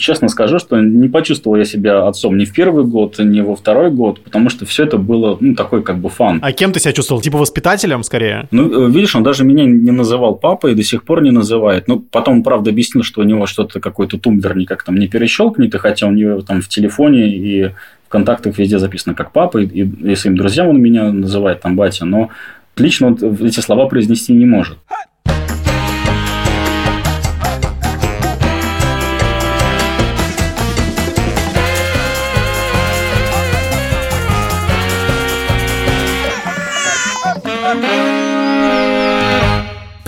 честно скажу, что не почувствовал я себя отцом ни в первый год, ни во второй год, потому что все это было, ну, такой как бы фан. А кем ты себя чувствовал? Типа воспитателем скорее? Ну, э, видишь, он даже меня не называл папой и до сих пор не называет. Ну, потом, правда, объяснил, что у него что-то, какой-то тумблер никак там не перещелкнет, и хотя у него там в телефоне и в контактах везде записано как папа, и, и своим друзьям он меня называет там батя, но лично он эти слова произнести не может.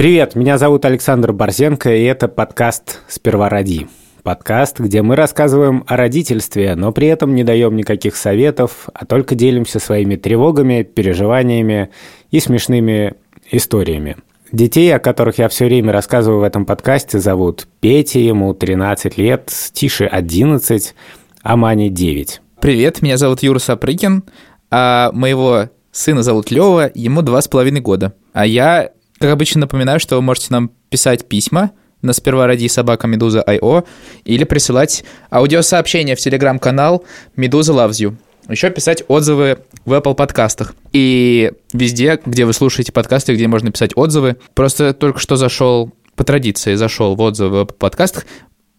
Привет, меня зовут Александр Борзенко, и это подкаст «Сперва роди». Подкаст, где мы рассказываем о родительстве, но при этом не даем никаких советов, а только делимся своими тревогами, переживаниями и смешными историями. Детей, о которых я все время рассказываю в этом подкасте, зовут Петя, ему 13 лет, Тише 11, а Мане 9. Привет, меня зовут Юра Сапрыкин, а моего сына зовут Лева, ему два с половиной года. А я как обычно, напоминаю, что вы можете нам писать письма на сперва ради собака Медуза Медуза.io или присылать аудиосообщения в телеграм-канал Медуза Loves You. Еще писать отзывы в Apple подкастах. И везде, где вы слушаете подкасты, где можно писать отзывы. Просто только что зашел по традиции зашел в отзывы в подкастах,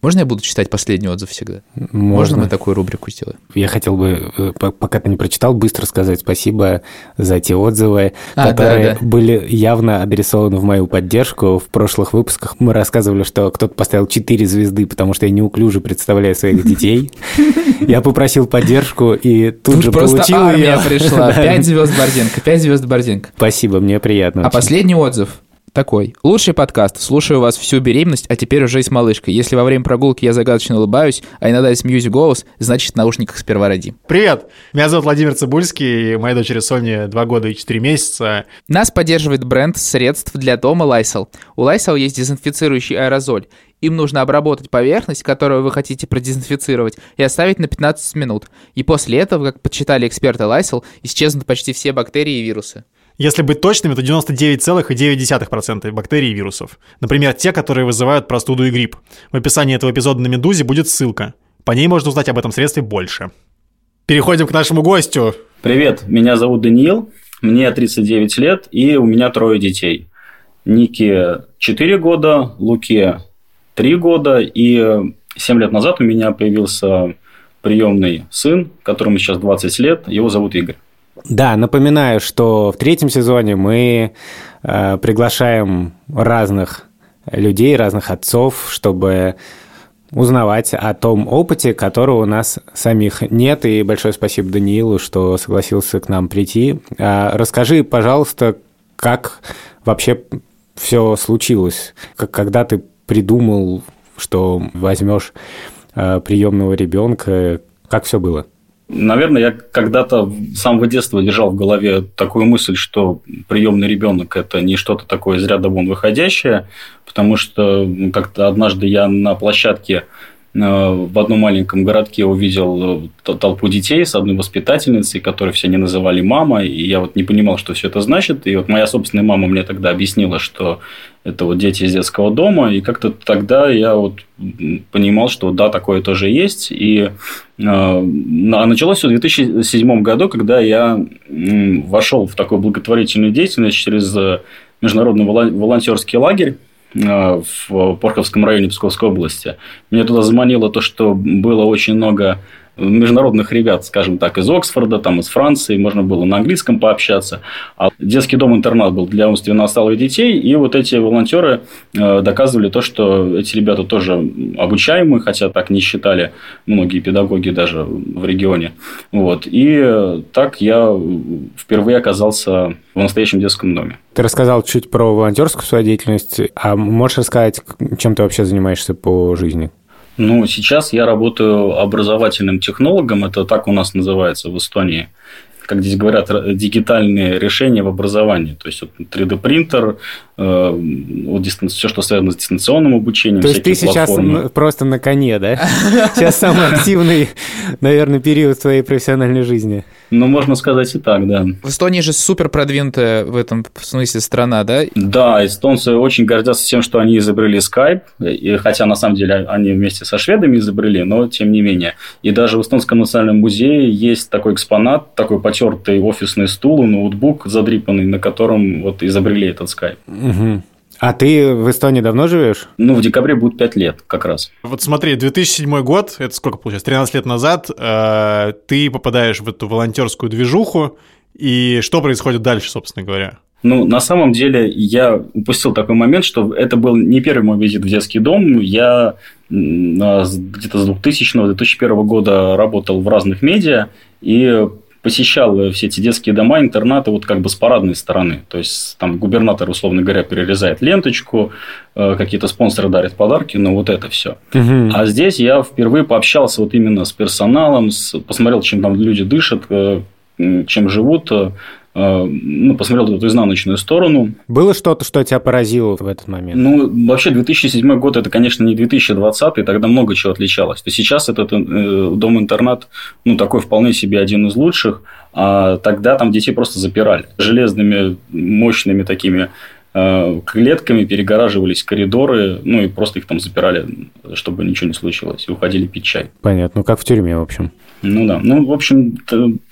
можно я буду читать последний отзыв всегда? Можно, Можно мы такую рубрику сделаем? Я хотел бы, э, пока ты не прочитал, быстро сказать спасибо за те отзывы, а, которые да, да. были явно адресованы в мою поддержку. В прошлых выпусках мы рассказывали, что кто-то поставил 4 звезды, потому что я неуклюже представляю своих детей. Я попросил поддержку и тут, же получил армия пришла. 5 звезд Борзенко, 5 звезд Борзенко. Спасибо, мне приятно. А последний отзыв такой. Лучший подкаст. Слушаю вас всю беременность, а теперь уже и с малышкой. Если во время прогулки я загадочно улыбаюсь, а иногда и смеюсь голос, значит в наушниках сперва роди. Привет! Меня зовут Владимир Цибульский, и моей дочери Соне 2 года и 4 месяца. Нас поддерживает бренд средств для дома Lysol. У Lysol есть дезинфицирующий аэрозоль. Им нужно обработать поверхность, которую вы хотите продезинфицировать, и оставить на 15 минут. И после этого, как подсчитали эксперты Lysol, исчезнут почти все бактерии и вирусы. Если быть точными, то 99,9% бактерий и вирусов. Например, те, которые вызывают простуду и грипп. В описании этого эпизода на «Медузе» будет ссылка. По ней можно узнать об этом средстве больше. Переходим к нашему гостю. Привет, меня зовут Даниил, мне 39 лет, и у меня трое детей. Нике 4 года, Луке 3 года, и 7 лет назад у меня появился приемный сын, которому сейчас 20 лет, его зовут Игорь. Да, напоминаю, что в третьем сезоне мы э, приглашаем разных людей, разных отцов, чтобы узнавать о том опыте, которого у нас самих нет. И большое спасибо Даниилу, что согласился к нам прийти. А расскажи, пожалуйста, как вообще все случилось? Когда ты придумал, что возьмешь э, приемного ребенка? Как все было? Наверное, я когда-то с самого детства держал в голове такую мысль, что приемный ребенок это не что-то такое из ряда вон выходящее, потому что как-то однажды я на площадке в одном маленьком городке увидел э, толпу детей с одной воспитательницей, которую все не называли мама, и я вот не понимал, что все это значит. И вот моя собственная мама мне тогда объяснила, что это вот дети из детского дома, и как-то тогда я вот понимал, что да, такое тоже есть. И э, а началось все в 2007 году, когда я вошел в такую благотворительную деятельность через международный волонтерский лагерь э, в Порховском районе Псковской области. Меня туда заманило то, что было очень много международных ребят, скажем так, из Оксфорда, там, из Франции, можно было на английском пообщаться. А детский дом-интернат был для умственно отсталых детей, и вот эти волонтеры э, доказывали то, что эти ребята тоже обучаемые, хотя так не считали многие педагоги даже в регионе. Вот. И так я впервые оказался в настоящем детском доме. Ты рассказал чуть про волонтерскую свою деятельность, а можешь рассказать, чем ты вообще занимаешься по жизни? Ну, сейчас я работаю образовательным технологом, это так у нас называется в Эстонии. Как здесь говорят, дигитальные решения в образовании. То есть, вот 3D-принтер, вот дистанци... все, что связано с дистанционным обучением. То есть ты сейчас платформы. просто на коне, да? Сейчас самый активный, наверное, период своей профессиональной жизни. Ну, можно сказать и так, да. В Эстонии же супер продвинутая в этом смысле страна, да? Да, эстонцы очень гордятся тем, что они изобрели Skype, и, хотя на самом деле они вместе со шведами изобрели, но тем не менее. И даже в Эстонском национальном музее есть такой экспонат, такой потертый офисный стул, ноутбук задрипанный, на котором вот изобрели этот Skype. Угу. А ты в Эстонии давно живешь? Ну, в декабре будет 5 лет как раз. Вот смотри, 2007 год, это сколько получается, 13 лет назад, э, ты попадаешь в эту волонтерскую движуху, и что происходит дальше, собственно говоря? Ну, на самом деле, я упустил такой момент, что это был не первый мой визит в детский дом. Я где-то с 2000-2001 года работал в разных медиа, и посещал все эти детские дома, интернаты вот как бы с парадной стороны. То есть там губернатор, условно говоря, перерезает ленточку, э, какие-то спонсоры дарят подарки, но вот это все. Угу. А здесь я впервые пообщался вот именно с персоналом, с, посмотрел, чем там люди дышат, э, чем живут, э, Э, ну, посмотрел эту изнаночную сторону. Было что-то, что тебя поразило в этот момент? Ну, вообще 2007 год – это, конечно, не 2020, и тогда много чего отличалось. То сейчас этот э, дом-интернат, ну, такой вполне себе один из лучших, а тогда там детей просто запирали железными, мощными такими э, клетками перегораживались коридоры, ну и просто их там запирали, чтобы ничего не случилось, и уходили пить чай. Понятно, ну как в тюрьме, в общем. Ну да. Ну, в общем,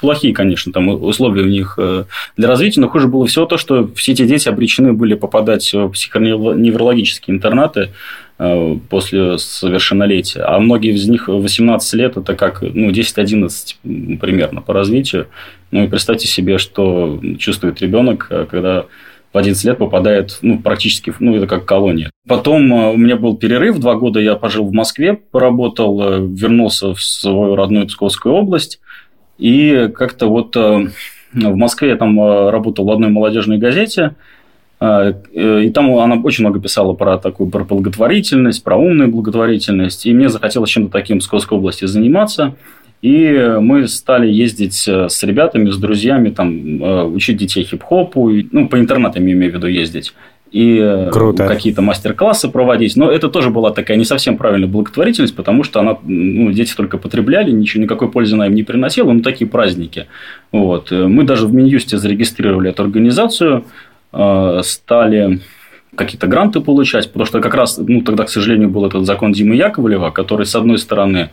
плохие, конечно, там условия у них э, для развития, но хуже было всего то, что все эти дети обречены были попадать в психоневрологические интернаты э, после совершеннолетия. А многие из них 18 лет – это как ну, 10-11 примерно по развитию. Ну и представьте себе, что чувствует ребенок, э, когда в 11 лет попадает ну, практически, ну, это как колония. Потом э, у меня был перерыв, два года я пожил в Москве, поработал, э, вернулся в свою родную Псковскую область, и как-то вот э, в Москве я там работал в одной молодежной газете, и там она очень много писала про такую про благотворительность, про умную благотворительность, и мне захотелось чем-то таким в Псковской области заниматься – и мы стали ездить э, с ребятами, с друзьями, там, э, учить детей хип-хопу, ну, по интернетам я имею в виду ездить и э, Круто. какие-то мастер-классы проводить. Но это тоже была такая не совсем правильная благотворительность, потому что она, ну, дети только потребляли, ничего, никакой пользы она им не приносила, ну, такие праздники. Вот. Мы даже в Минюсте зарегистрировали эту организацию, стали какие-то гранты получать, потому что как раз, ну, тогда, к сожалению, был этот закон Димы Яковлева, который, с одной стороны,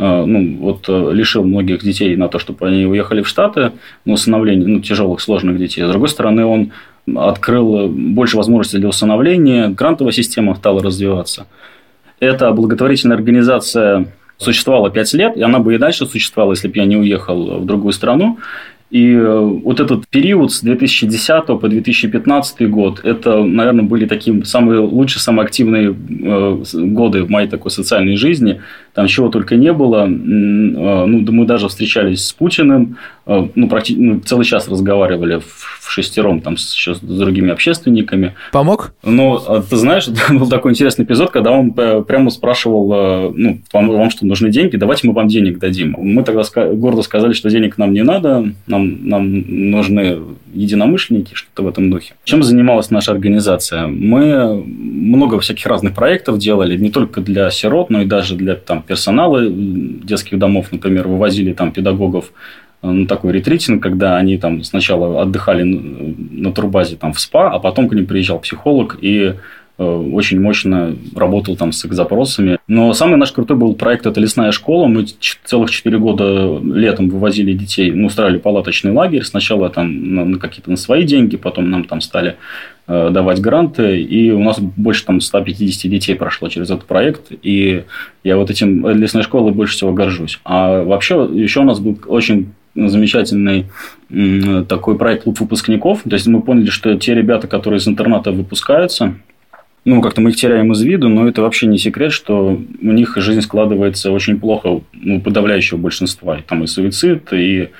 ну, вот э, лишил многих детей на то, чтобы они уехали в Штаты на усыновление, ну, тяжелых, сложных детей. С другой стороны, он открыл больше возможностей для усыновления, грантовая система стала развиваться. Эта благотворительная организация существовала 5 лет, и она бы и дальше существовала, если бы я не уехал в другую страну. И э, вот этот период с 2010 по 2015 год, это, наверное, были такие самые лучшие, самые активные э, годы в моей такой социальной жизни. Там чего только не было. Э, ну, мы даже встречались с Путиным, ну, практически ну, целый час разговаривали в шестером там с, еще с другими общественниками. Помог? Ну, а ты знаешь, был такой интересный эпизод, когда он прямо спрашивал, ну, вам, вам что, нужны деньги? Давайте мы вам денег дадим. Мы тогда гордо сказали, что денег нам не надо, нам, нам нужны единомышленники, что-то в этом духе. Чем занималась наша организация? Мы много всяких разных проектов делали, не только для сирот, но и даже для там, персонала детских домов, например, вывозили там педагогов на такой ретритинг, когда они там сначала отдыхали на турбазе там в СПА, а потом к ним приезжал психолог и Э, очень мощно работал там с их запросами. Но самый наш крутой был проект «Это лесная школа». Мы целых четыре года летом вывозили детей, ну, устраивали палаточный лагерь. Сначала там на, на какие-то на свои деньги, потом нам там стали э, давать гранты, и у нас больше там 150 детей прошло через этот проект, и я вот этим э, лесной школой больше всего горжусь. А вообще еще у нас был очень замечательный такой проект клуб выпускников. То есть мы поняли, что те ребята, которые из интерната выпускаются, ну, как-то мы их теряем из виду, но это вообще не секрет, что у них жизнь складывается очень плохо, ну, подавляющего большинства. И там и суицид, и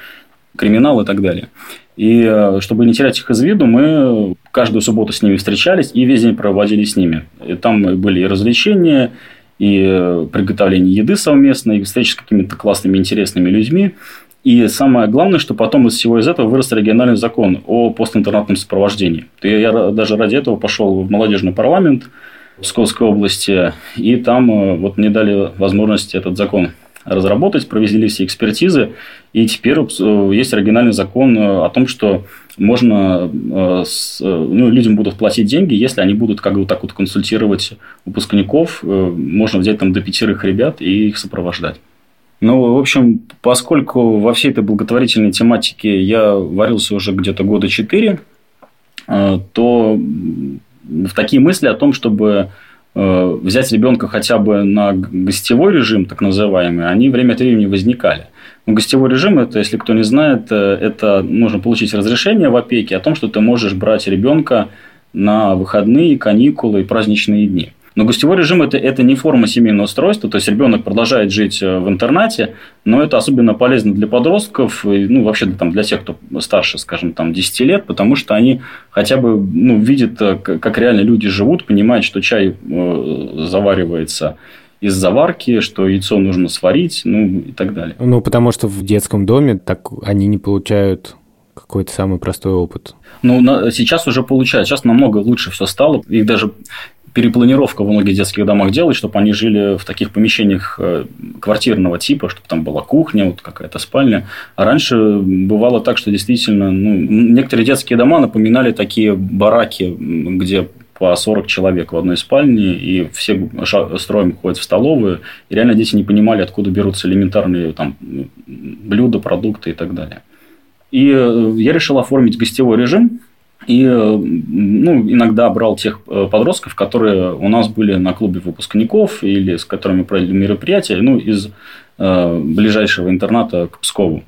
криминал и так далее. И э, чтобы не терять их из виду, мы каждую субботу с ними встречались и весь день проводили с ними. И там были и развлечения, и э, приготовление еды совместно, и встречи с какими-то классными, интересными людьми. И самое главное, что потом из всего из этого вырос региональный закон о постинтернатном сопровождении. Я даже ради этого пошел в молодежный парламент Псковской области, и там э, вот мне дали возможность этот закон разработать, провели все экспертизы, и теперь э, есть оригинальный закон э, о том, что можно, ну, людям будут платить деньги, если они будут как бы так вот консультировать выпускников, можно взять там до пятерых ребят и их сопровождать. Ну, в общем, поскольку во всей этой благотворительной тематике я варился уже где-то года четыре, то в такие мысли о том, чтобы э, взять ребенка хотя бы на гостевой режим, так называемый, они время от времени возникали. Но гостевой режим, это, если кто не знает, э, это нужно получить разрешение в опеке о том, что ты можешь брать ребенка на выходные, каникулы и праздничные дни. Но гостевой режим это, это не форма семейного устройства, то есть ребенок продолжает жить э, в интернате, но это особенно полезно для подростков, и, ну, вообще там, для тех, кто старше, скажем, там, 10 лет, потому что они хотя бы ну, видят, э, как реально люди живут, понимают, что чай э, заваривается из заварки, что яйцо нужно сварить, ну и так далее. Ну, потому что в детском доме так они не получают какой-то самый простой опыт. Ну, на, сейчас уже получают. Сейчас намного лучше все стало. Их даже перепланировка во многих детских домах делать, чтобы они жили в таких помещениях э, квартирного типа, чтобы там была кухня, вот какая-то спальня. А раньше бывало так, что действительно ну, некоторые детские дома напоминали такие бараки, где по 40 человек в одной спальне, и все строем ходят в столовую, и реально дети не понимали, откуда берутся элементарные там, блюда, продукты и так далее. И э, я решил оформить гостевой режим, и э, ну, иногда брал тех э, подростков, которые у нас были на клубе выпускников или с которыми проводили мероприятия, ну, из э, ближайшего интерната к Пскову.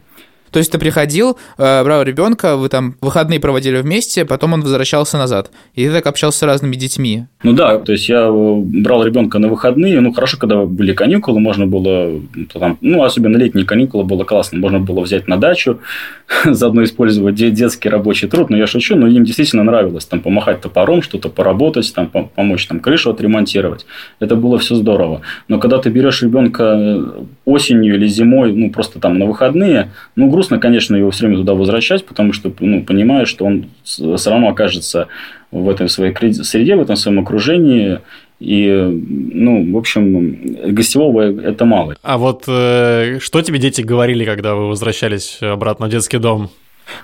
То есть ты приходил, э, брал ребенка, вы там выходные проводили вместе, потом он возвращался назад. И ты так общался с разными детьми. Ну да, то есть я брал ребенка на выходные. Ну хорошо, когда были каникулы, можно было там, ну особенно летние каникулы было классно, можно было взять на дачу, заодно использовать детский рабочий труд. Но я шучу, но им действительно нравилось там помахать топором, что-то поработать, там помочь там крышу отремонтировать. Это было все здорово. Но когда ты берешь ребенка осенью или зимой, ну просто там на выходные, ну грустно грустно, конечно, его все время туда возвращать, потому что ну, понимаешь, что он все равно окажется в этой своей среде, в этом своем окружении, и, ну, в общем, гостевого это мало. А вот э, что тебе дети говорили, когда вы возвращались обратно в детский дом?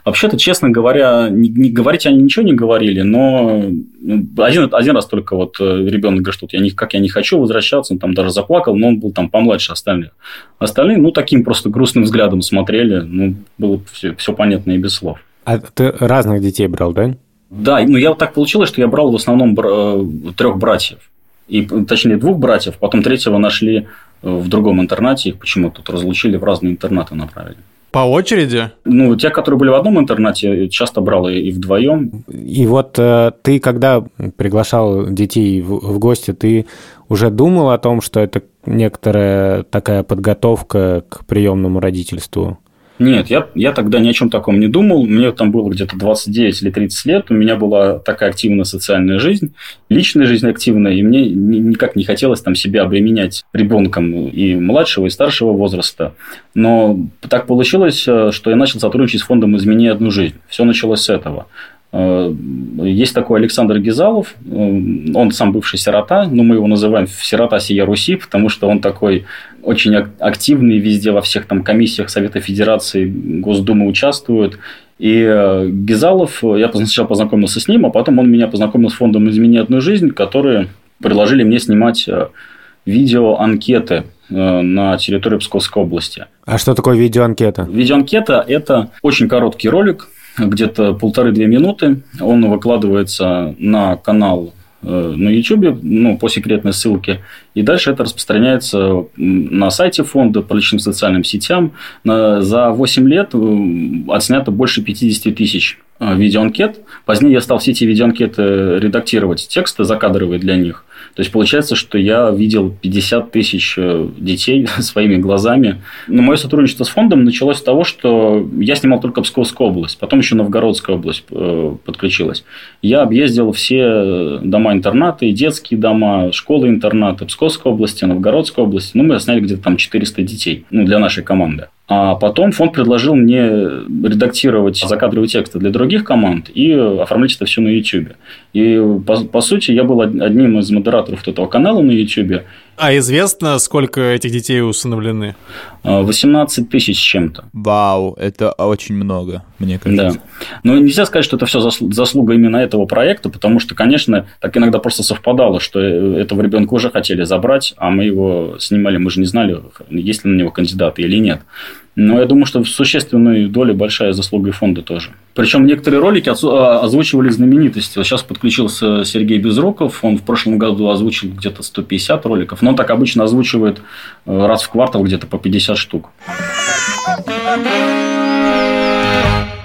Вообще-то, честно говоря, не, не говорить они ничего не говорили, но ну, один, один раз только вот э, ребенок говорит, что я не, как я не хочу возвращаться, он там даже заплакал, но он был там помладше остальных. Остальные, ну, таким просто грустным взглядом смотрели, ну, было все, все понятно и без слов. А ты разных детей брал, да? Да, ну, я вот так получилось, что я брал в основном э, трех братьев. И, точнее, двух братьев, потом третьего нашли в другом интернате, их почему-то тут разлучили, в разные интернаты направили. По очереди? Ну, те, которые были в одном интернате, часто брал и, и вдвоем. И вот э, ты, когда приглашал детей в, в гости, ты уже думал о том, что это некоторая такая подготовка к приемному родительству? Нет, я, я тогда ни о чем таком не думал. Мне там было где-то 29 или 30 лет. У меня была такая активная социальная жизнь, личная жизнь активная, и мне никак не хотелось там себя обременять ребенком и младшего, и старшего возраста. Но так получилось, э, что я начал сотрудничать с фондом «Измени одну жизнь». Все началось с этого. Э, есть такой Александр Гизалов, э, он сам бывший сирота, но мы его называем сирота сия Руси, потому что он такой очень активный везде, во всех там комиссиях Совета Федерации, Госдумы участвует. И э, Гизалов, я сначала познакомился с ним, а потом он меня познакомил с фондом «Измени одну жизнь», которые предложили мне снимать видео-анкеты на территории Псковской области. А что такое видеоанкета? Видеоанкета – это очень короткий ролик, где-то полторы-две минуты. Он выкладывается на канал э, на YouTube, ну, по секретной ссылке. И дальше это распространяется на сайте фонда, по личным социальным сетям. За 8 лет э, отснято больше 50 тысяч э, видеоанкет. Позднее я стал все эти видеоанкеты редактировать, тексты закадровые для них. То есть получается, что я видел 50 тысяч э, детей своими глазами. Но мое сотрудничество с фондом началось с того, что я снимал только Псковскую область, потом еще Новгородская область э, подключилась. Я объездил все дома-интернаты, детские дома, школы-интернаты Псковской области, Новгородской области. Ну, мы сняли где-то там 400 детей ну, для нашей команды. А потом фонд предложил мне редактировать закадровые тексты для других команд и оформлять это все на YouTube. И, по, по сути, я был одним из модераторов этого канала на YouTube. А известно, сколько этих детей усыновлены? 18 а, тысяч с чем-то. Вау, это очень много, мне кажется. Да. Но нельзя сказать, что это все заслуга именно этого проекта, потому что, конечно, так иногда просто совпадало, что э, этого ребенка уже хотели забрать, а мы его снимали, мы же не знали, есть ли на него кандидаты или нет. Но я думаю, что в существенной доле большая заслуга и фонда тоже. Причем некоторые ролики а, озвучивали знаменитости. Сейчас подключился Сергей Безруков. Он в прошлом году озвучил где-то 150 роликов. Но он так обычно озвучивает э, раз в квартал где-то по 50 штук.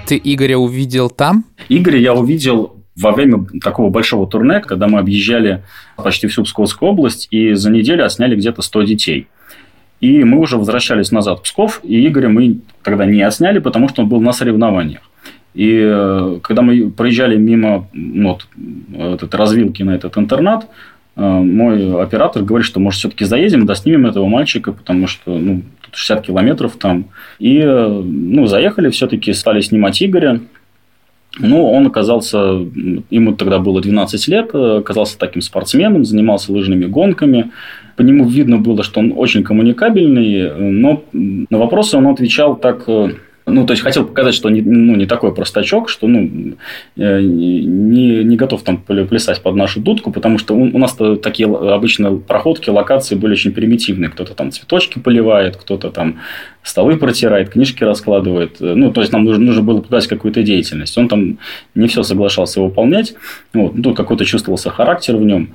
Ты Игоря увидел там? Игоря я увидел во время такого большого турне, когда мы объезжали почти всю Псковскую область, и за неделю отсняли где-то 100 детей. И мы уже возвращались назад в Псков, и Игоря мы тогда не отсняли, потому что он был на соревнованиях. И э, когда мы проезжали мимо ну, вот, вот этой развилки на этот интернат, э, мой оператор говорит, что, может, все-таки заедем, да снимем этого мальчика, потому что ну, 60 километров там. И э, ну, заехали, все-таки стали снимать Игоря. Ну, он оказался, ему тогда было 12 лет, оказался таким спортсменом, занимался лыжными гонками. По нему видно было, что он очень коммуникабельный, но на вопросы он отвечал так ну, то есть, хотел показать, что не, ну, не такой простачок, что ну, э, не, не готов там плясать под нашу дудку, потому что у, у нас такие обычно проходки, локации были очень примитивные. Кто-то там цветочки поливает, кто-то там столы протирает, книжки раскладывает. Ну, то есть, нам нужно, нужно было показать какую-то деятельность. Он там не все соглашался выполнять. Вот. Ну, какой-то чувствовался характер в нем.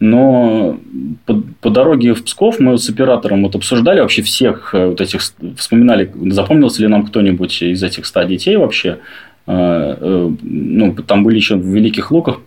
Но по, по дороге в Псков мы с оператором вот обсуждали вообще всех э, вот этих, вспоминали, запомнился ли нам кто-нибудь из этих ста детей вообще. Э, э, ну, там были еще в Великих Луках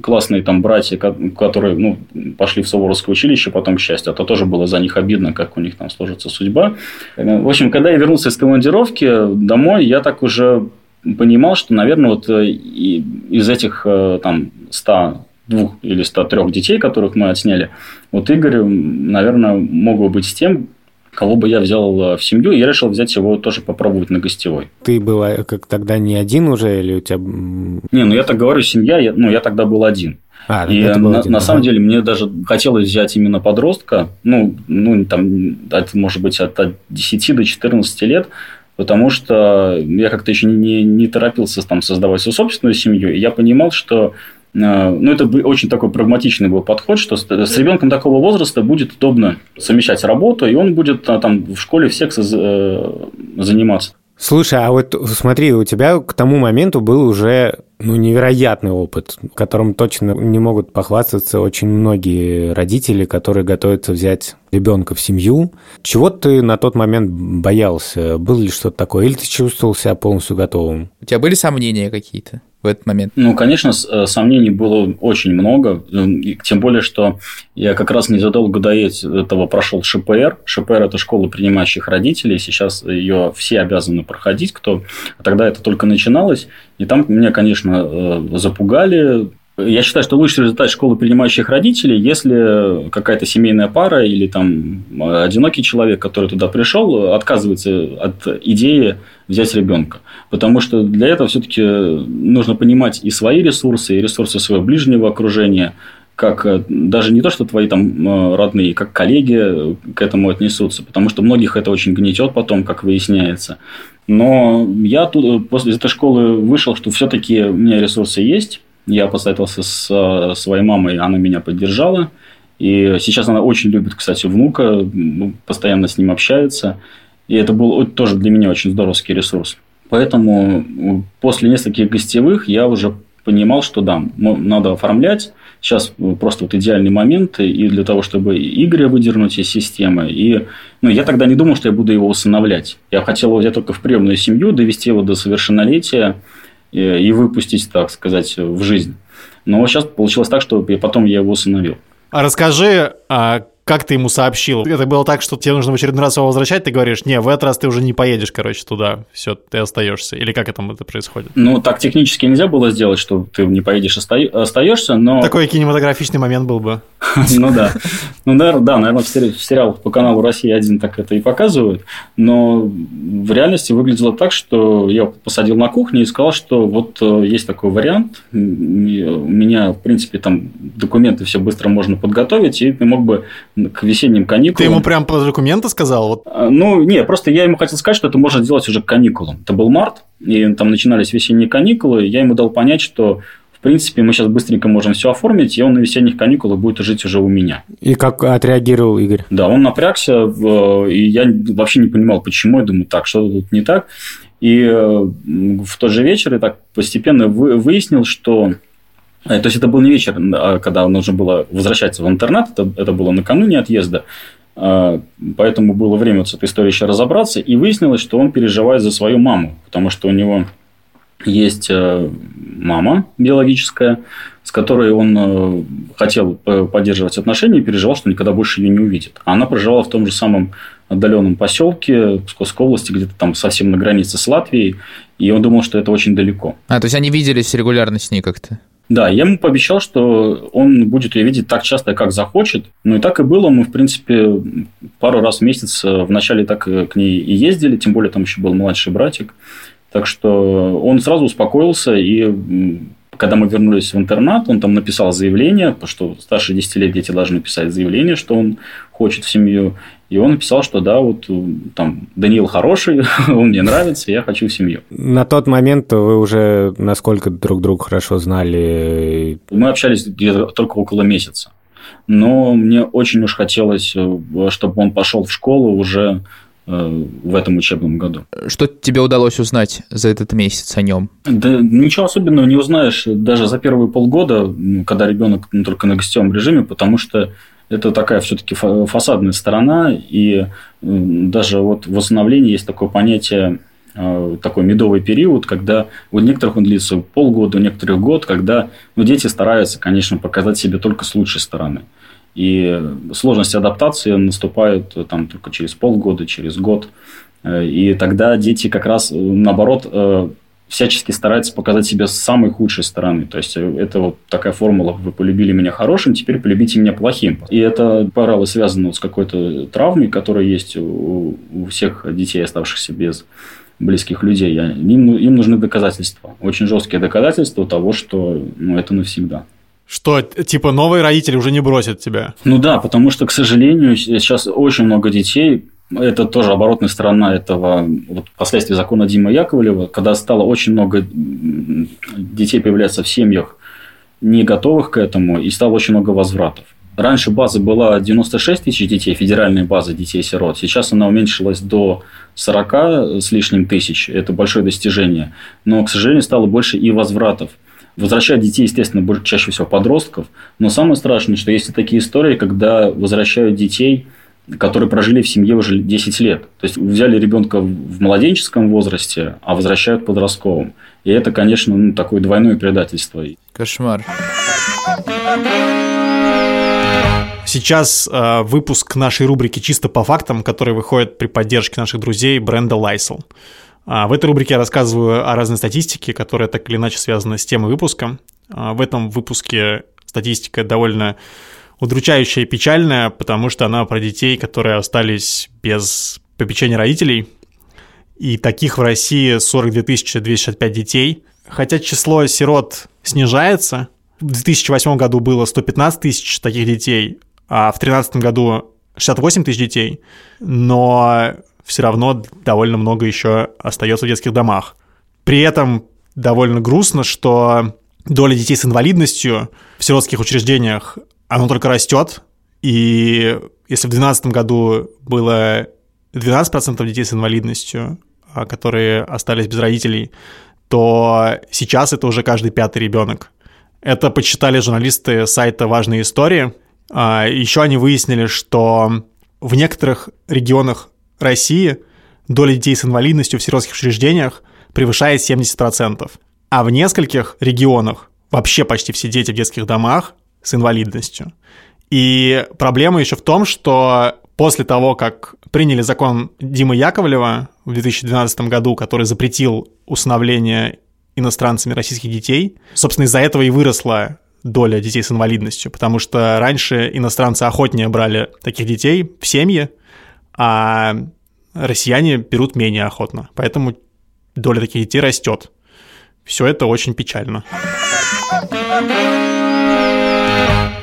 классные там братья, которые ну, пошли в Суворовское училище, потом, к счастью, это тоже было за них обидно, как у них там сложится судьба. В общем, когда я вернулся из командировки домой, я так уже понимал, что, наверное, вот из этих там 100 двух или 103 детей, которых мы отсняли, вот Игорь, наверное, мог бы быть с тем, кого бы я взял э, в семью, и я решил взять его тоже попробовать на гостевой. Ты был э, как тогда не один уже, или у тебя... Не, ну я так говорю, семья, я, ну я тогда был один. А, и на, один, на самом деле мне даже хотелось взять именно подростка, ну, ну там, это может быть от, от 10 до 14 лет, потому что я как-то еще не, не торопился там создавать свою собственную семью, и я понимал, что ну, это очень такой прагматичный был подход, что с ребенком такого возраста будет удобно совмещать работу, и он будет э, там в школе в сексе э, заниматься. Слушай, а вот смотри, у тебя к тому моменту был уже ну, невероятный опыт, которым точно не могут похвастаться очень многие родители, которые готовятся взять ребенка в семью. Чего ты на тот момент боялся? Было ли что-то такое? Или ты чувствовал себя полностью готовым? У тебя были сомнения какие-то? В этот момент? Ну, конечно, э, сомнений было очень много. Тем более, что я как раз незадолго до этого прошел ШПР. ШПР – это школа принимающих родителей. Сейчас ее все обязаны проходить, кто... А тогда это только начиналось. И там меня, конечно, э, запугали, я считаю, что лучший результат школы принимающих родителей, если какая-то семейная пара или там одинокий человек, который туда пришел, отказывается от идеи взять ребенка. Потому что для этого все-таки нужно понимать и свои ресурсы, и ресурсы своего ближнего окружения, как э, даже не то, что твои там э, родные, как коллеги к этому отнесутся, потому что многих это очень гнетет потом, как выясняется. Но я тут э, после этой школы вышел, что все-таки у меня ресурсы есть, я посоветовался с э, своей мамой, она меня поддержала. И сейчас она очень любит, кстати, внука, постоянно с ним общается. И это был тоже для меня очень здоровский ресурс. Поэтому после нескольких гостевых я уже понимал, что да, надо оформлять. Сейчас просто вот идеальный момент и для того, чтобы Игоря выдернуть из системы. И ну, я тогда не думал, что я буду его усыновлять. Я хотел его взять только в приемную семью, довести его до совершеннолетия и выпустить, так сказать, в жизнь. Но сейчас получилось так, что потом я его усыновил. А расскажи, а Как ты ему сообщил? Это было так, что тебе нужно в очередной раз его возвращать, ты говоришь, не, в этот раз ты уже не поедешь, короче, туда, все, ты остаешься. Или как это, это происходит? Ну, так технически нельзя было сделать, что ты не поедешь, остаешься, но... Такой кинематографичный момент был бы. Ну да. Ну, наверное, да, наверное, в сериалах по каналу Россия один так это и показывают. Но в реальности выглядело так, что я посадил на кухне и сказал, что вот э, есть такой вариант. У меня, в принципе, там документы все быстро можно подготовить, и ты мог бы к весенним каникулам... Ты ему прям по документы сказал? Вот. А, ну, не, просто я ему хотел сказать, что это можно сделать уже к каникулам. Это был март, и там начинались весенние каникулы. Я ему дал понять, что в принципе, мы сейчас быстренько можем все оформить, и он на весенних каникулах будет жить уже у меня. И как отреагировал Игорь? Да, он напрягся, и я вообще не понимал, почему. Я думаю, так, что тут не так. И э, в тот же вечер я так постепенно выяснил, что то есть это был не вечер, а когда нужно было возвращаться в интернат, это, это было накануне отъезда, а, поэтому было время вот с этой историей еще разобраться, и выяснилось, что он переживает за свою маму, потому что у него есть э, мама биологическая, с которой он э, хотел поддерживать отношения и переживал, что никогда больше ее не увидит. А она проживала в том же самом отдаленном поселке Псковской области, где-то там совсем на границе с Латвией, и он думал, что это очень далеко. А, то есть они виделись регулярно с ней как-то? Да, я ему пообещал, что он будет ее видеть так часто, как захочет. Ну и так и было. Мы, в принципе, пару раз в месяц э, вначале так к ней и ездили, тем более там еще был младший братик. Так что он сразу успокоился, и когда мы вернулись в интернат, он там написал заявление, что старше 10 лет дети должны писать заявление, что он хочет в семью. И он написал, что да, вот там Даниил хороший, он мне нравится, я хочу в семью. На тот момент вы уже насколько друг друга хорошо знали? Мы общались только около месяца. Но мне очень уж хотелось, э, чтобы он пошел в школу уже э, в этом учебном году. Что тебе удалось узнать за этот месяц о нем? Да ничего особенного не узнаешь даже за первые полгода, когда ребенок ну, только на гостевом режиме, потому что это такая все-таки фасадная сторона, и даже вот в восстановлении есть такое понятие э, такой медовый период, когда у некоторых он длится полгода, у некоторых год, когда ну, дети стараются, конечно, показать себе только с лучшей стороны. И сложность адаптации наступает э, там только через полгода, через год. Э, и тогда дети как раз, наоборот, всячески старается показать себя с самой худшей стороны. То есть, э, это вот такая формула «вы полюбили меня хорошим, теперь полюбите меня плохим». И это, пожалуй, связано с какой-то травмой, которая есть у, у всех детей, оставшихся без близких людей. Им, им нужны доказательства, очень жесткие доказательства того, что ну, это навсегда. Что, типа, новые родители уже не бросят тебя? Ну да, потому что, к сожалению, сейчас очень много детей, это тоже оборотная сторона этого вот, последствий закона Дима Яковлева, когда стало очень много детей появляться в семьях, не готовых к этому, и стало очень много возвратов. Раньше база была 96 тысяч детей, федеральная база детей-сирот. Сейчас она уменьшилась до 40 с лишним тысяч. Это большое достижение. Но, к сожалению, стало больше и возвратов. Возвращают детей, естественно, чаще всего подростков. Но самое страшное, что есть такие истории, когда возвращают детей – которые прожили в семье уже 10 лет. То есть взяли ребенка в младенческом возрасте, а возвращают в подростковом. И это, конечно, ну, такое двойное предательство. Кошмар. Сейчас э, выпуск нашей рубрики «Чисто по фактам», который выходит при поддержке наших друзей бренда Lysol. А в этой рубрике я рассказываю о разной статистике, которая так или иначе связана с темой выпуска. А в этом выпуске статистика довольно удручающая и печальная, потому что она про детей, которые остались без попечения родителей. И таких в России 42 265 детей. Хотя число сирот снижается. В 2008 году было 115 тысяч таких детей, а в 2013 году 68 тысяч детей. Но все равно довольно много еще остается в детских домах. При этом довольно грустно, что доля детей с инвалидностью в сиротских учреждениях оно только растет, и если в 2012 году было 12% детей с инвалидностью, а, которые остались без родителей, то сейчас это уже каждый пятый ребенок. Это почитали журналисты сайта «Важные истории». А, Еще они выяснили, что в некоторых регионах России доля детей с инвалидностью в сиротских учреждениях превышает 70%. А в нескольких регионах вообще почти все дети в детских домах с инвалидностью. И проблема еще в том, что после того, как приняли закон Димы Яковлева в 2012 году, который запретил усыновление иностранцами российских детей, собственно, из-за этого и выросла доля детей с инвалидностью, потому что раньше иностранцы охотнее брали таких детей в семьи, а россияне берут менее охотно. Поэтому доля таких детей растет. Все это очень печально.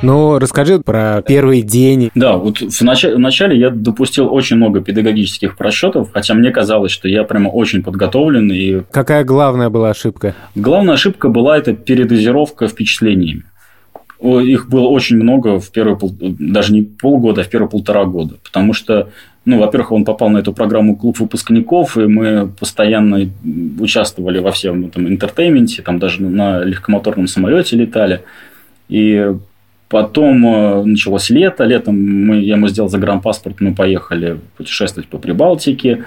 Ну, расскажи про первый день. Да, вот в начале, в начале я допустил очень много педагогических просчетов, хотя мне казалось, что я прямо очень подготовлен. И... Какая главная была ошибка? Главная ошибка была это передозировка впечатлениями. Их было очень много в первые, даже не полгода, а в первые полтора года. Потому что, ну, во-первых, он попал на эту программу «Клуб выпускников», и мы постоянно участвовали во всем этом entertainment е, там даже на легкомоторном самолете летали. И Потом э, началось лето. Летом мы, я ему сделал загранпаспорт, мы поехали путешествовать по Прибалтике.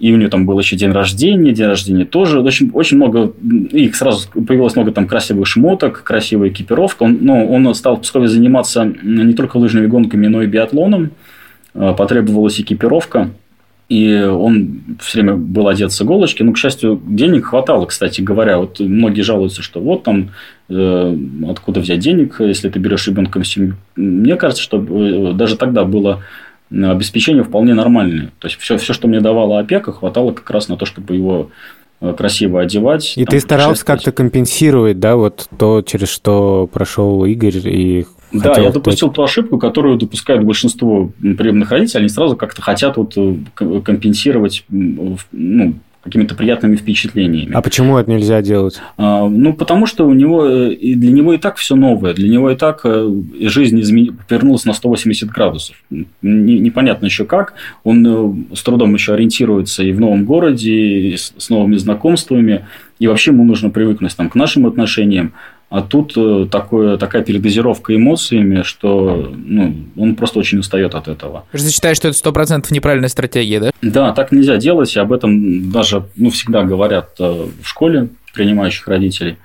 И у нее там был еще день рождения, день рождения тоже. Очень, очень много, их сразу появилось много там красивых шмоток, красивая экипировка. Он, ну, он стал в Пскове заниматься не только лыжными гонками, но и биатлоном. Э, потребовалась экипировка. И он все время был одет с иголочки. Но, к счастью, денег хватало, кстати говоря. Вот многие жалуются, что вот там э, откуда взять денег, если ты берешь ребенка в семью. Мне кажется, что э, даже тогда было обеспечение вполне нормальное. То есть все, все, что мне давала опека, хватало как раз на то, чтобы его э, красиво одевать. И ты старался как-то компенсировать, да, вот то, через что прошел Игорь и да, я допустил ту ошибку, которую допускают большинство приемных родителей. Они сразу как-то хотят вот э, компенсировать ну, какими-то приятными впечатлениями. А почему это нельзя делать? А, ну, потому что у него, э, для него и так все новое, для него и так э, жизнь измен... повернулась на 180 градусов. Непонятно еще как. Он с трудом еще ориентируется и в новом городе, и с новыми знакомствами, и вообще ему нужно привыкнуть там, к нашим отношениям. А тут э, такое, такая передозировка эмоциями, что ну, он просто очень устает от этого. Ты считаешь, что это сто процентов неправильная стратегия, да? Да, так нельзя делать, и об этом даже ну, всегда говорят э, в школе принимающих родителей.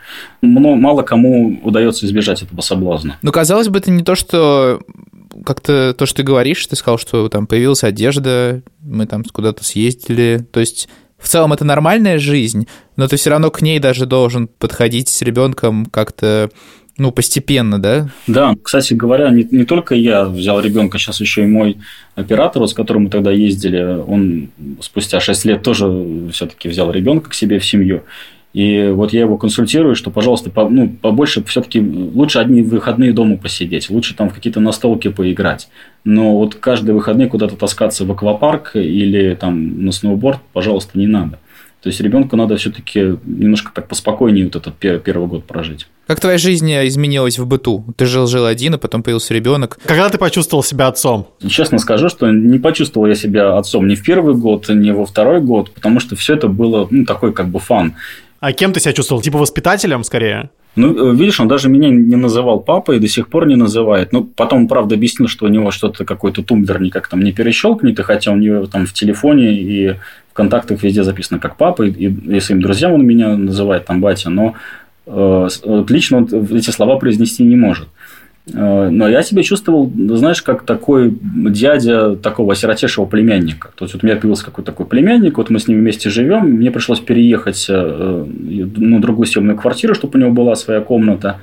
Но мало кому удается избежать этого соблазна. Ну, казалось бы, это не то, что как-то то, что ты говоришь, ты сказал, что там появилась одежда, мы там куда-то съездили. То есть в целом это нормальная жизнь, но ты все равно к ней даже должен подходить с ребенком как-то ну, постепенно, да? Да, кстати говоря, не, не только я взял ребенка, сейчас еще и мой оператор, с которым мы тогда ездили, он спустя 6 лет тоже все-таки взял ребенка к себе в семью. И вот я его консультирую, что, пожалуйста, по, ну, побольше все-таки лучше одни выходные дома посидеть, лучше там в какие-то настолки поиграть. Но вот каждые выходные куда-то таскаться в аквапарк или там на сноуборд, пожалуйста, не надо. То есть ребенку надо все-таки немножко так поспокойнее вот этот первый год прожить. Как твоя жизнь изменилась в быту? Ты жил-жил один, а потом появился ребенок. Когда ты почувствовал себя отцом? Честно скажу, что не почувствовал я себя отцом ни в первый год, ни во второй год, потому что все это было ну, такой как бы фан. А кем ты себя чувствовал? Типа воспитателем скорее? Ну, э, видишь, он даже меня не называл папой и до сих пор не называет. Ну, потом, правда, объяснил, что у него что-то, какой-то тумблер никак там не перещелкнет, и хотя у него там в телефоне и в контактах везде записано как папа, и, и своим друзьям он меня называет там батя, но э, лично он эти слова произнести не может. Э, но я себя чувствовал, знаешь, как такой дядя такого осиротевшего племянника. То есть, вот у меня появился какой-то такой племянник, вот мы с ним вместе живем, мне пришлось переехать э, на другую съемную квартиру, чтобы у него была своя комната.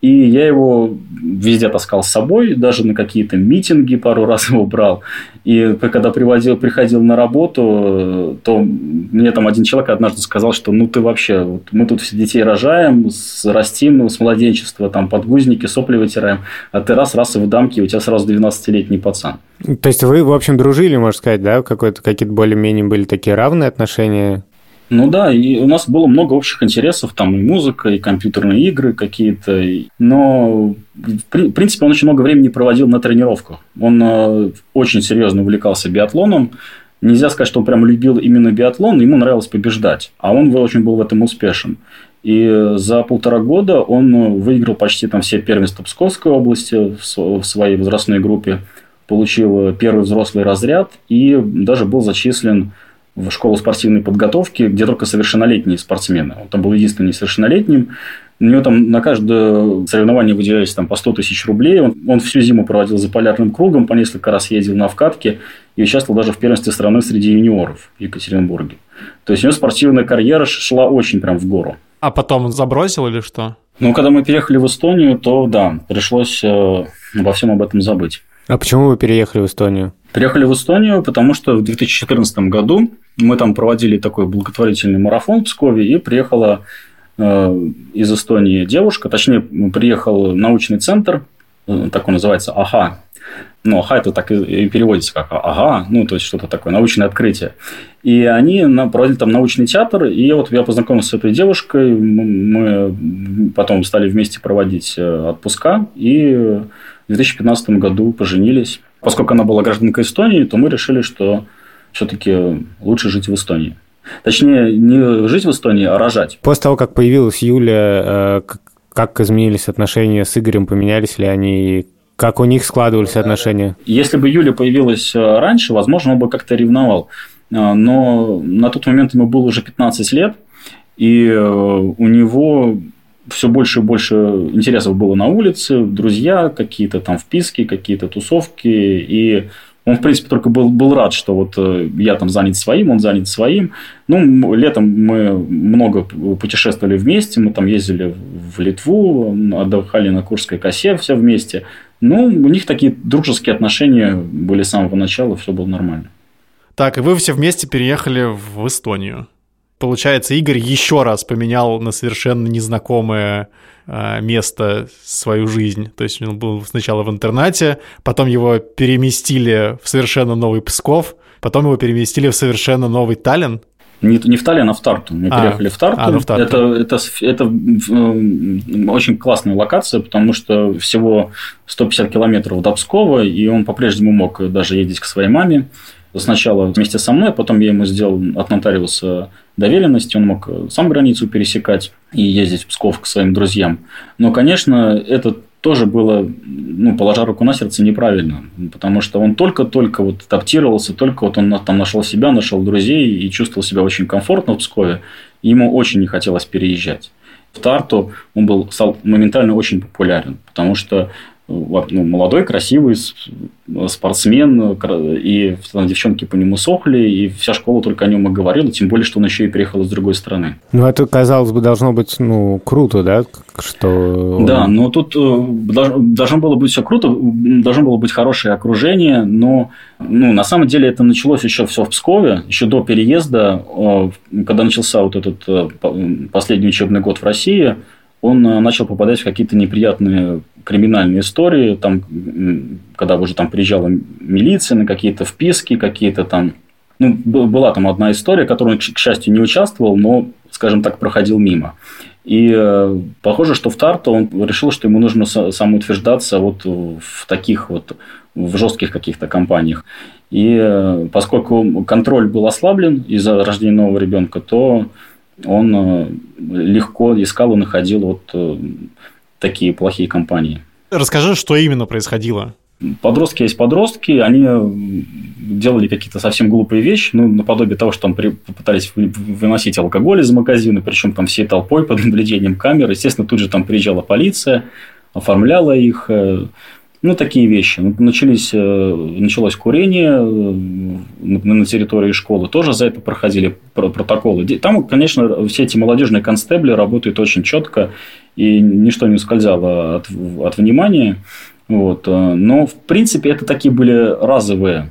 И я его везде таскал с собой, даже на какие-то митинги пару раз его брал. И когда приводил, приходил на работу, то мне там один человек однажды сказал, что ну ты вообще, вот мы тут все детей рожаем, растим с младенчества, там подгузники, сопли вытираем, а ты раз-раз и в дамке, и у тебя сразу 12-летний пацан. То есть вы, в общем, дружили, можно сказать, да? Какие-то более-менее были такие равные отношения? Ну да, и у нас было много общих интересов, там и музыка, и компьютерные игры какие-то. Но, в принципе, он очень много времени проводил на тренировках. Он э, очень серьезно увлекался биатлоном. Нельзя сказать, что он прям любил именно биатлон, ему нравилось побеждать. А он очень был в этом успешен. И за полтора года он выиграл почти там все первенства Псковской области в своей возрастной группе, получил первый взрослый разряд и даже был зачислен в школу спортивной подготовки, где только совершеннолетние спортсмены. Он там был единственным несовершеннолетним. У него там на каждое соревнование выделялись там по 100 тысяч рублей. Он, он всю зиму проводил за полярным кругом, по несколько раз ездил на вкатке и участвовал даже в первенстве страны среди юниоров в Екатеринбурге. То есть у него спортивная карьера шла очень прям в гору. А потом он забросил или что? Ну, когда мы переехали в Эстонию, то да, пришлось э, обо всем об этом забыть. А почему вы переехали в Эстонию? Приехали в Эстонию, потому что в 2014 году мы там проводили такой благотворительный марафон в Пскове, и приехала э, из Эстонии девушка, точнее, приехал научный центр, э, так он называется, АХА. Ну, АХА это так и переводится как АГА, ну, то есть что-то такое, научное открытие. И они проводили там научный театр, и вот я познакомился с этой девушкой, мы потом стали вместе проводить э, отпуска, и в 2015 году поженились. Поскольку она была гражданкой Эстонии, то мы решили, что все-таки лучше жить в Эстонии. Точнее, не жить в Эстонии, а рожать. После того, как появилась Юля, э, как изменились отношения с Игорем, поменялись ли они, как у них складывались отношения? Если бы Юля появилась э, раньше, возможно, он бы как-то ревновал. Э, но на тот момент ему было уже 15 лет, и у него все больше и больше интересов было на улице, друзья, какие-то там вписки, какие-то тусовки, и он, в принципе, только был, был рад, что вот э, я там занят своим, он занят своим. Ну, летом мы много путешествовали вместе, мы там ездили в Литву, отдыхали на Курской косе все вместе. Ну, у них такие дружеские отношения были с самого начала, все было нормально. Так, и вы все вместе переехали в Эстонию. Получается, Игорь еще раз поменял на совершенно незнакомое а, место свою жизнь. То есть он был сначала в интернате, потом его переместили в совершенно новый Псков, потом его переместили в совершенно новый Таллин. Не, не в Таллин, а в Тарту. Мы а, переехали в Тарту. А, ну, в Тарту. Это, это, это очень классная локация, потому что всего 150 километров до Пскова, и он по-прежнему мог даже ездить к своей маме. Сначала вместе со мной, потом я ему сделал от нотариуса доверенность, он мог сам границу пересекать и ездить в Псков к своим друзьям. Но, конечно, это тоже было, ну, положа руку на сердце, неправильно, потому что он только-только вот адаптировался, только вот он там нашел себя, нашел друзей и чувствовал себя очень комфортно в Пскове, и ему очень не хотелось переезжать. В Тарту он был стал моментально очень популярен, потому что ну, молодой, красивый спортсмен, и девчонки по нему сохли, и вся школа только о нем и говорила, тем более, что он еще и приехал из другой страны. Ну, это, казалось бы, должно быть, ну, круто, да, что... Да, но тут э, должно было быть все круто, должно было быть хорошее окружение, но, ну, на самом деле это началось еще все в Пскове, еще до переезда, когда начался вот этот э, последний учебный год в России, он э, начал попадать в какие-то неприятные криминальные истории, там, когда уже там приезжала милиция на какие-то вписки, какие-то там... Ну, была там одна история, которую он, к счастью, не участвовал, но, скажем так, проходил мимо. И э, похоже, что в Тарту он решил, что ему нужно самоутверждаться вот в таких вот, в жестких каких-то компаниях. И э, поскольку контроль был ослаблен из-за рождения нового ребенка, то он э, легко искал и находил вот э, такие плохие компании. Расскажи, что именно происходило? Подростки есть подростки, они э, делали какие-то совсем глупые вещи, ну, наподобие того, что там пытались выносить алкоголь из магазина, причем там всей толпой под наблюдением камеры. Естественно, тут же там приезжала полиция, оформляла их, ну, такие вещи. Начались, э, началось курение э, на территории школы. Тоже за это проходили протоколы. Там, конечно, все эти молодежные констебли работают очень четко, и ничто не ускользало от, от внимания. Вот. Э, но, в принципе, это такие были разовые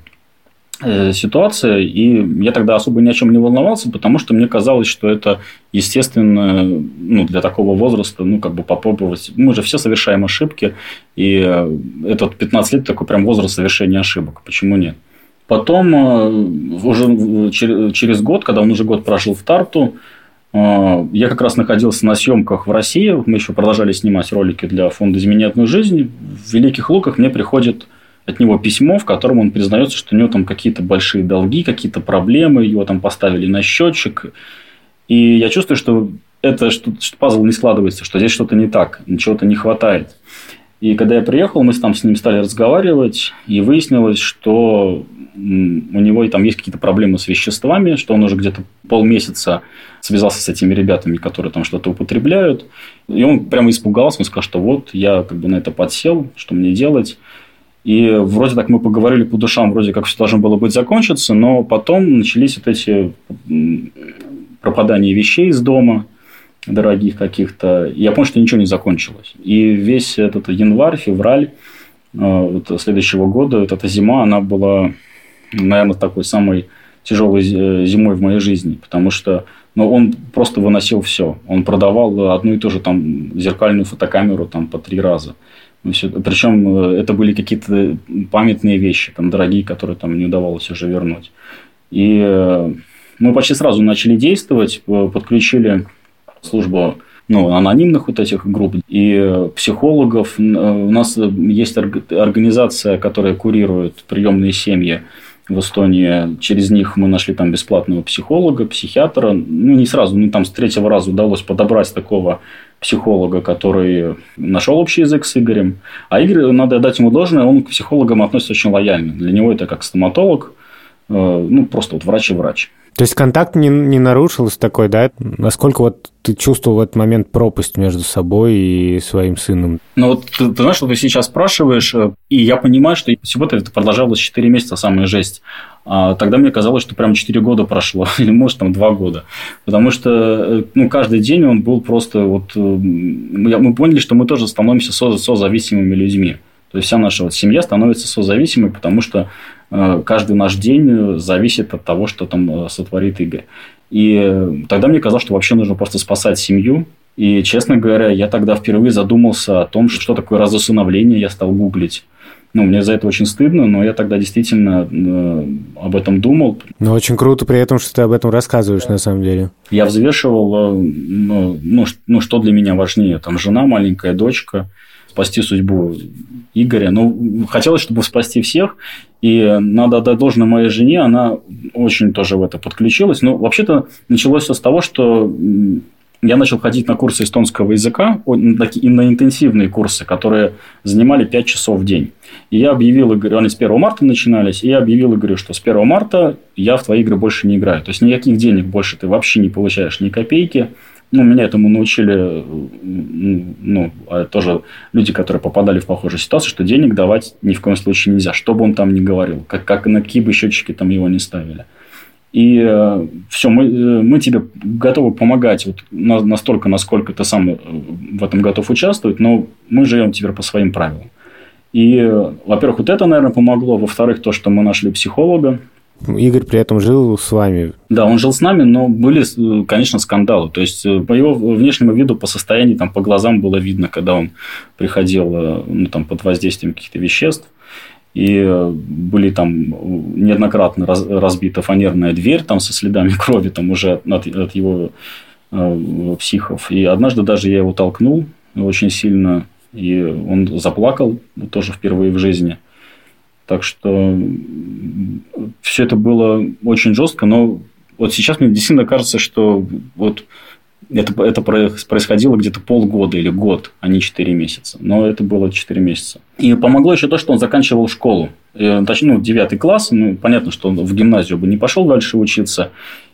ситуация, и я тогда особо ни о чем не волновался, потому что мне казалось, что это естественно ну, для такого возраста, ну, как бы попробовать. Мы же все совершаем ошибки, и э, этот 15 лет такой прям возраст совершения ошибок. Почему нет? Потом, э, уже через год, когда он уже год прожил в Тарту, я как раз находился на съемках в России. Мы еще продолжали снимать ролики для фонда «Измени одну жизнь». В Великих Луках мне приходит от него письмо, в котором он признается, что у него там какие-то большие долги, какие-то проблемы, его там поставили на счетчик. И я чувствую, что это что, что пазл не складывается, что здесь что-то не так, чего-то не хватает. И когда я приехал, мы там с ним стали разговаривать, и выяснилось, что у него там есть какие-то проблемы с веществами, что он уже где-то полмесяца связался с этими ребятами, которые там что-то употребляют. И он прямо испугался, он сказал, что вот я как бы на это подсел, что мне делать. И вроде так мы поговорили по душам, вроде как все должно было быть закончиться, но потом начались вот эти пропадания вещей из дома, дорогих каких-то. Я понял, что ничего не закончилось. И весь этот январь, февраль э, вот, следующего года, вот эта зима, она была, наверное, такой самой тяжелой э, зимой в моей жизни, потому что ну, он просто выносил все. Он продавал одну и ту же там зеркальную фотокамеру там по три раза. Причем э, это были какие-то памятные вещи, там, дорогие, которые там не удавалось уже вернуть. И э, мы почти сразу начали действовать, э, подключили службу ну, анонимных вот этих групп и психологов. У нас есть организация, которая курирует приемные семьи в Эстонии. Через них мы нашли там бесплатного психолога, психиатра. Ну, не сразу, ну, там с третьего раза удалось подобрать такого психолога, который нашел общий язык с Игорем. А Игорь, надо дать ему должное, он к психологам относится очень лояльно. Для него это как стоматолог, ну, просто вот врач и врач. То есть контакт не, не нарушился такой, да? Насколько вот ты чувствовал в этот момент пропасть между собой и своим сыном? Ну вот ты, ты знаешь, что ты сейчас спрашиваешь, э, и я понимаю, что всего-то это продолжалось 4 месяца, самая жесть. А тогда мне казалось, что прям 4 года прошло, или может там 2 года. Потому что э, ну, каждый день он был просто вот... Э, мы поняли, что мы тоже становимся со, созависимыми людьми. То есть вся наша вот семья становится созависимой, потому что э, каждый наш день зависит от того, что там э, сотворит Игорь. И тогда мне казалось, что вообще нужно просто спасать семью. И, честно говоря, я тогда впервые задумался о том, что такое разосыновление, я стал гуглить. Ну, мне за это очень стыдно, но я тогда действительно э, об этом думал. Ну, очень круто при этом, что ты об этом рассказываешь, на самом деле. Я взвешивал, э, ну, ну, ну, что для меня важнее. Там жена, маленькая дочка – спасти судьбу Игоря. Ну, хотелось, чтобы спасти всех. И надо отдать должное моей жене, она очень тоже в это подключилась. Но вообще-то началось все с того, что я начал ходить на курсы эстонского языка, на интенсивные курсы, которые занимали 5 часов в день. И я объявил Игорю, они с 1 марта начинались, и я объявил Игорю, что с 1 марта я в твои игры больше не играю. То есть, никаких денег больше ты вообще не получаешь, ни копейки. Ну, меня этому научили, ну, а тоже люди, которые попадали в похожую ситуацию, что денег давать ни в коем случае нельзя, что бы он там ни говорил, как, как на какие бы счетчики там его не ставили. И э, все, мы, э, мы тебе готовы помогать вот на, настолько, насколько ты сам э, в этом готов участвовать, но мы живем теперь по своим правилам. И, э, во-первых, вот это, наверное, помогло. Во-вторых, то, что мы нашли психолога, Игорь при этом жил с вами. Да, он жил с нами, но были, конечно, скандалы. То есть, э, по его внешнему виду, по состоянию, там, по глазам было видно, когда он приходил э, ну, там, под воздействием каких-то веществ. И э, были там неоднократно раз, разбита фанерная дверь там, со следами крови там, уже от, от его э, психов. И однажды даже я его толкнул очень сильно, и он заплакал тоже впервые в жизни – так что все это было очень жестко, но вот сейчас мне действительно кажется, что вот это, это происходило где-то полгода или год, а не 4 месяца. Но это было 4 месяца. И помогло еще то, что он заканчивал школу. Точнее, ну, 9 класс. Ну, понятно, что он в гимназию бы не пошел дальше учиться.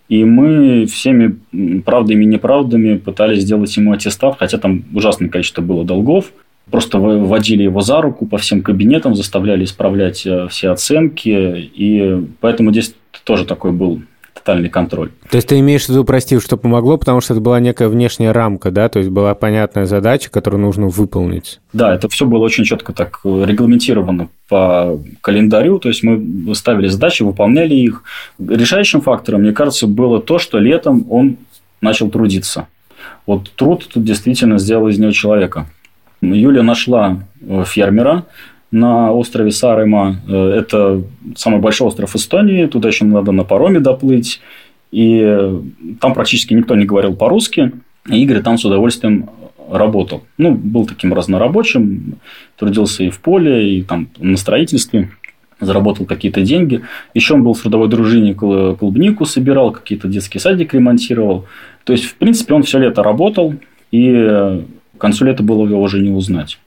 И мы всеми правдами и неправдами пытались сделать ему аттестат, хотя там ужасное количество было долгов. Просто водили его за руку по всем кабинетам, заставляли исправлять э, все оценки. И поэтому здесь тоже такой был тотальный контроль. То есть ты имеешь в виду, прости, что помогло, потому что это была некая внешняя рамка, да, то есть была понятная задача, которую нужно выполнить. Да, это все было очень четко так регламентировано по календарю, то есть мы ставили задачи, выполняли их. Решающим фактором, мне кажется, было то, что летом он начал трудиться. Вот труд тут действительно сделал из него человека. Юля нашла э, фермера на острове Сарема. Э, это самый большой остров Эстонии. Туда еще надо на пароме доплыть. И там практически никто не говорил по-русски. И Игорь там с удовольствием работал. Ну, был таким разнорабочим, трудился и в поле, и там на строительстве, заработал какие-то деньги. Еще он был в трудовой дружине, клубнику собирал, какие-то детские садик ремонтировал. То есть, в принципе, он все лето работал, и к концу лета было его уже не узнать.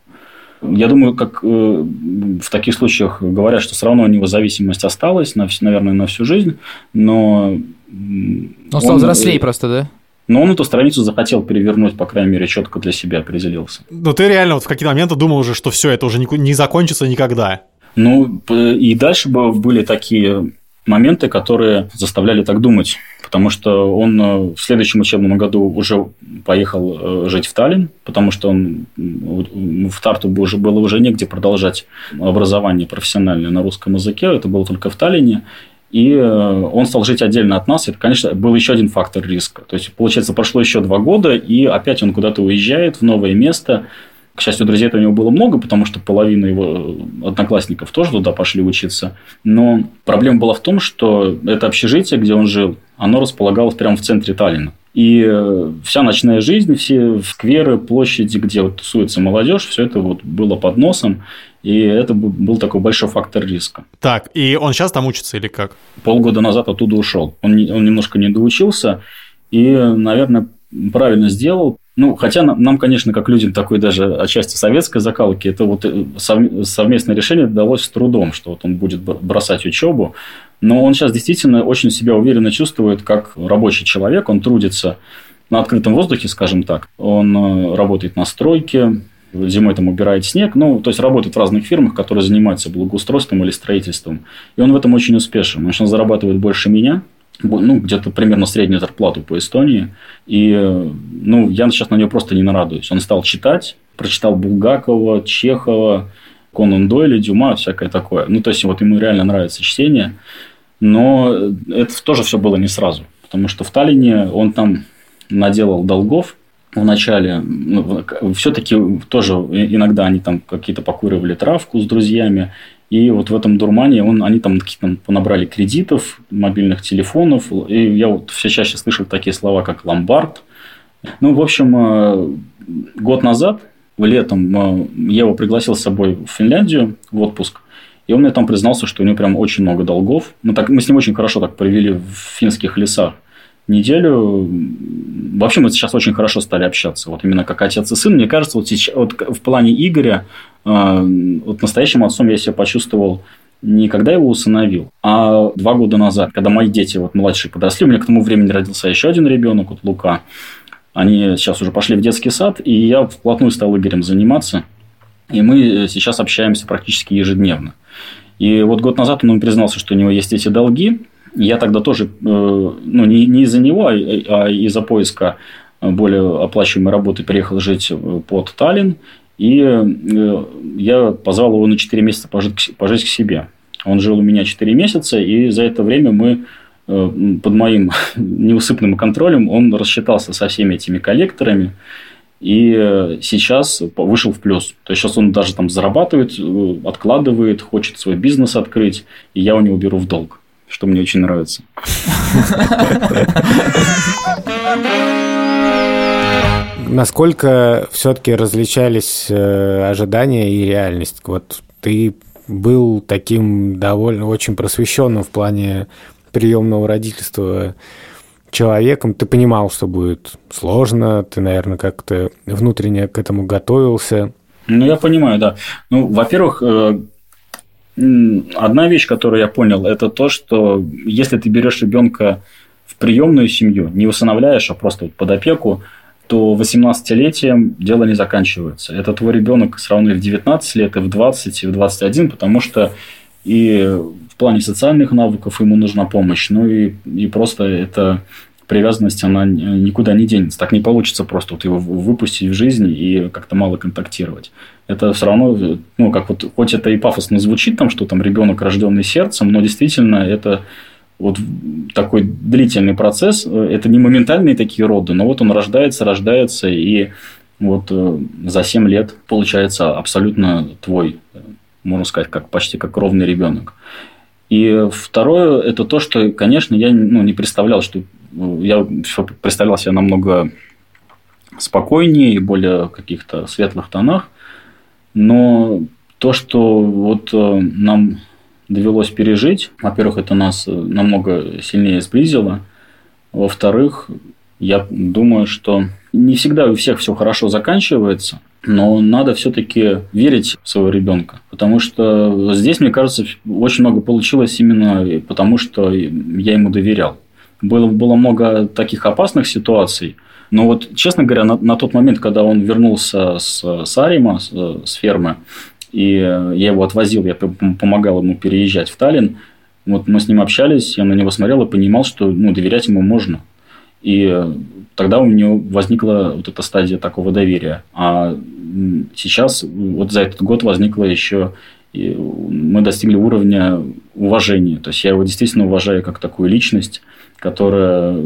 Я думаю, как э, в таких случаях говорят, что все равно у него зависимость осталась, на, наверное, на всю жизнь, но... Он стал он, взрослее просто, да? Но он эту страницу захотел перевернуть, по крайней мере, четко для себя определился. Но ты реально вот в какие-то моменты думал уже, что все, это уже не, не закончится никогда. Ну, и дальше были такие моменты, которые заставляли так думать. Потому что он э, в следующем учебном году уже поехал э, жить в Таллин, потому что он в Тарту уже было уже негде продолжать образование профессиональное на русском языке. Это было только в Таллине. И э, он стал жить отдельно от нас. Это, конечно, был еще один фактор риска. То есть, получается, прошло еще два года, и опять он куда-то уезжает в новое место. К счастью, друзей у него было много, потому что половина его одноклассников тоже туда пошли учиться. Но проблема была в том, что это общежитие, где он жил, оно располагалось прямо в центре Таллина. И э, вся ночная жизнь, все скверы, площади, где вот тусуется молодежь, все это вот было под носом. И это был такой большой фактор риска. Так, и он сейчас там учится или как? Полгода назад оттуда ушел. Он, он немножко не доучился и, наверное, правильно сделал. Ну, хотя нам, нам, конечно, как людям такой даже отчасти советской закалки, это вот э, совместное решение далось с трудом, что вот он будет бросать учебу. Но он сейчас действительно очень себя уверенно чувствует как рабочий человек. Он трудится на открытом воздухе, скажем так. Он э, работает на стройке, зимой там убирает снег, ну, то есть работает в разных фирмах, которые занимаются благоустройством или строительством. И он в этом очень успешен. Он сейчас зарабатывает больше меня, ну, где-то примерно среднюю зарплату по Эстонии. И, ну, я сейчас на него просто не нарадуюсь. Он стал читать, прочитал Булгакова, Чехова, Конан Дойля, Дюма, всякое такое. Ну, то есть, вот ему реально нравится чтение. Но это тоже все было не сразу. Потому что в Таллине он там наделал долгов в начале. Ну, все-таки тоже иногда они там какие-то покуривали травку с друзьями. И вот в этом дурмане он, они там какие-то понабрали кредитов, мобильных телефонов. И я вот все чаще слышал такие слова, как ломбард. Ну, в общем, э, год назад, летом, э, я его пригласил с собой в Финляндию в отпуск. И он мне там признался, что у него прям очень много долгов. Мы, так, мы с ним очень хорошо так провели в финских лесах неделю. Вообще мы сейчас очень хорошо стали общаться. Вот именно как отец и сын. Мне кажется, вот, сейчас, вот в плане Игоря, э, вот настоящим отцом я себя почувствовал не когда его усыновил, а два года назад, когда мои дети вот младшие подросли. У меня к тому времени родился еще один ребенок, вот Лука. Они сейчас уже пошли в детский сад, и я вплотную стал Игорем заниматься. И мы сейчас общаемся практически ежедневно. И вот год назад он признался, что у него есть эти долги. Я тогда тоже, э, ну, не, не из-за него, а, а из-за поиска более оплачиваемой работы приехал жить под Таллин. И э, я позвал его на 4 месяца пожить, пожить к себе. Он жил у меня 4 месяца, и за это время мы э, под моим неусыпным контролем он рассчитался со всеми этими коллекторами и э, сейчас вышел в плюс. То есть сейчас он даже там зарабатывает, э, откладывает, хочет свой бизнес открыть, и я у него беру в долг, что мне очень нравится. Насколько все-таки различались э, ожидания и реальность? Вот ты был таким довольно очень просвещенным в плане приемного родительства человеком, ты понимал, что будет сложно, ты, наверное, как-то внутренне к этому готовился. Ну, я понимаю, да. Ну, во-первых, э, одна вещь, которую я понял, это то, что если ты берешь ребенка в приемную семью, не усыновляешь, а просто под опеку, то 18-летием дело не заканчивается. Это твой ребенок сравнивая в 19 лет, и в 20, и в 21, потому что и плане социальных навыков ему нужна помощь, ну и, и просто эта привязанность, она никуда не денется. Так не получится просто вот его выпустить в жизнь и как-то мало контактировать. Это все равно, ну, как вот, хоть это и пафосно звучит, там, что там ребенок рожденный сердцем, но действительно это вот такой длительный процесс. Это не моментальные такие роды, но вот он рождается, рождается, и вот э, за 7 лет получается абсолютно твой, можно сказать, как, почти как ровный ребенок. И второе, это то, что, конечно, я ну, не представлял, что я представлял себя намного спокойнее и более каких-то светлых тонах. Но то, что вот э, нам довелось пережить, во-первых, это нас намного сильнее сблизило. Во-вторых, Я думаю, что не всегда у всех все хорошо заканчивается, но надо все-таки верить в своего ребенка. Потому что здесь, мне кажется, очень много получилось именно потому, что я ему доверял. Было, было много таких опасных ситуаций, но вот, честно говоря, на, на тот момент, когда он вернулся с, с Арима, с, с фермы, и я его отвозил, я помогал ему переезжать в Таллин, вот мы с ним общались, я на него смотрел и понимал, что ну, доверять ему можно. И тогда у меня возникла вот эта стадия такого доверия. А сейчас, вот за этот год возникла еще и мы достигли уровня уважения. То есть я его действительно уважаю как такую личность, которая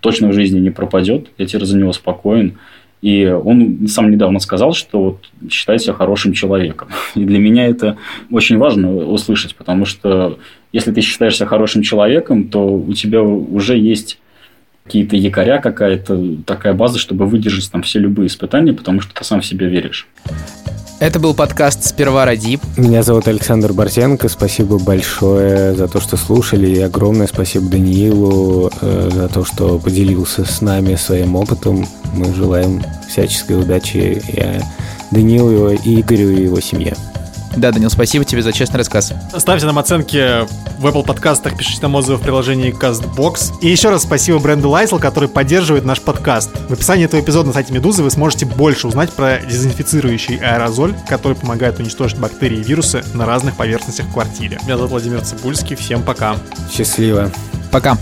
точно в жизни не пропадет. Я теперь за него спокоен. И он сам недавно сказал, что вот считает себя хорошим человеком. И для меня это очень важно услышать, потому что если ты считаешь себя хорошим человеком, то у тебя уже есть какие-то якоря, какая-то такая база, чтобы выдержать там все любые испытания, потому что ты сам в себя веришь. Это был подкаст «Сперва ради». Меня зовут Александр Борзенко. Спасибо большое за то, что слушали. И огромное спасибо Даниилу э, за то, что поделился с нами своим опытом. Мы желаем всяческой удачи и Даниилу, и Игорю, и его семье. Да, Данил, спасибо тебе за честный рассказ. Ставьте нам оценки в Apple подкастах, пишите нам отзывы в приложении CastBox. И еще раз спасибо бренду Lysol, который поддерживает наш подкаст. В описании этого эпизода на сайте Медузы вы сможете больше узнать про дезинфицирующий аэрозоль, который помогает уничтожить бактерии и вирусы на разных поверхностях в квартире. Меня зовут Владимир Цибульский. Всем пока. Счастливо. Пока.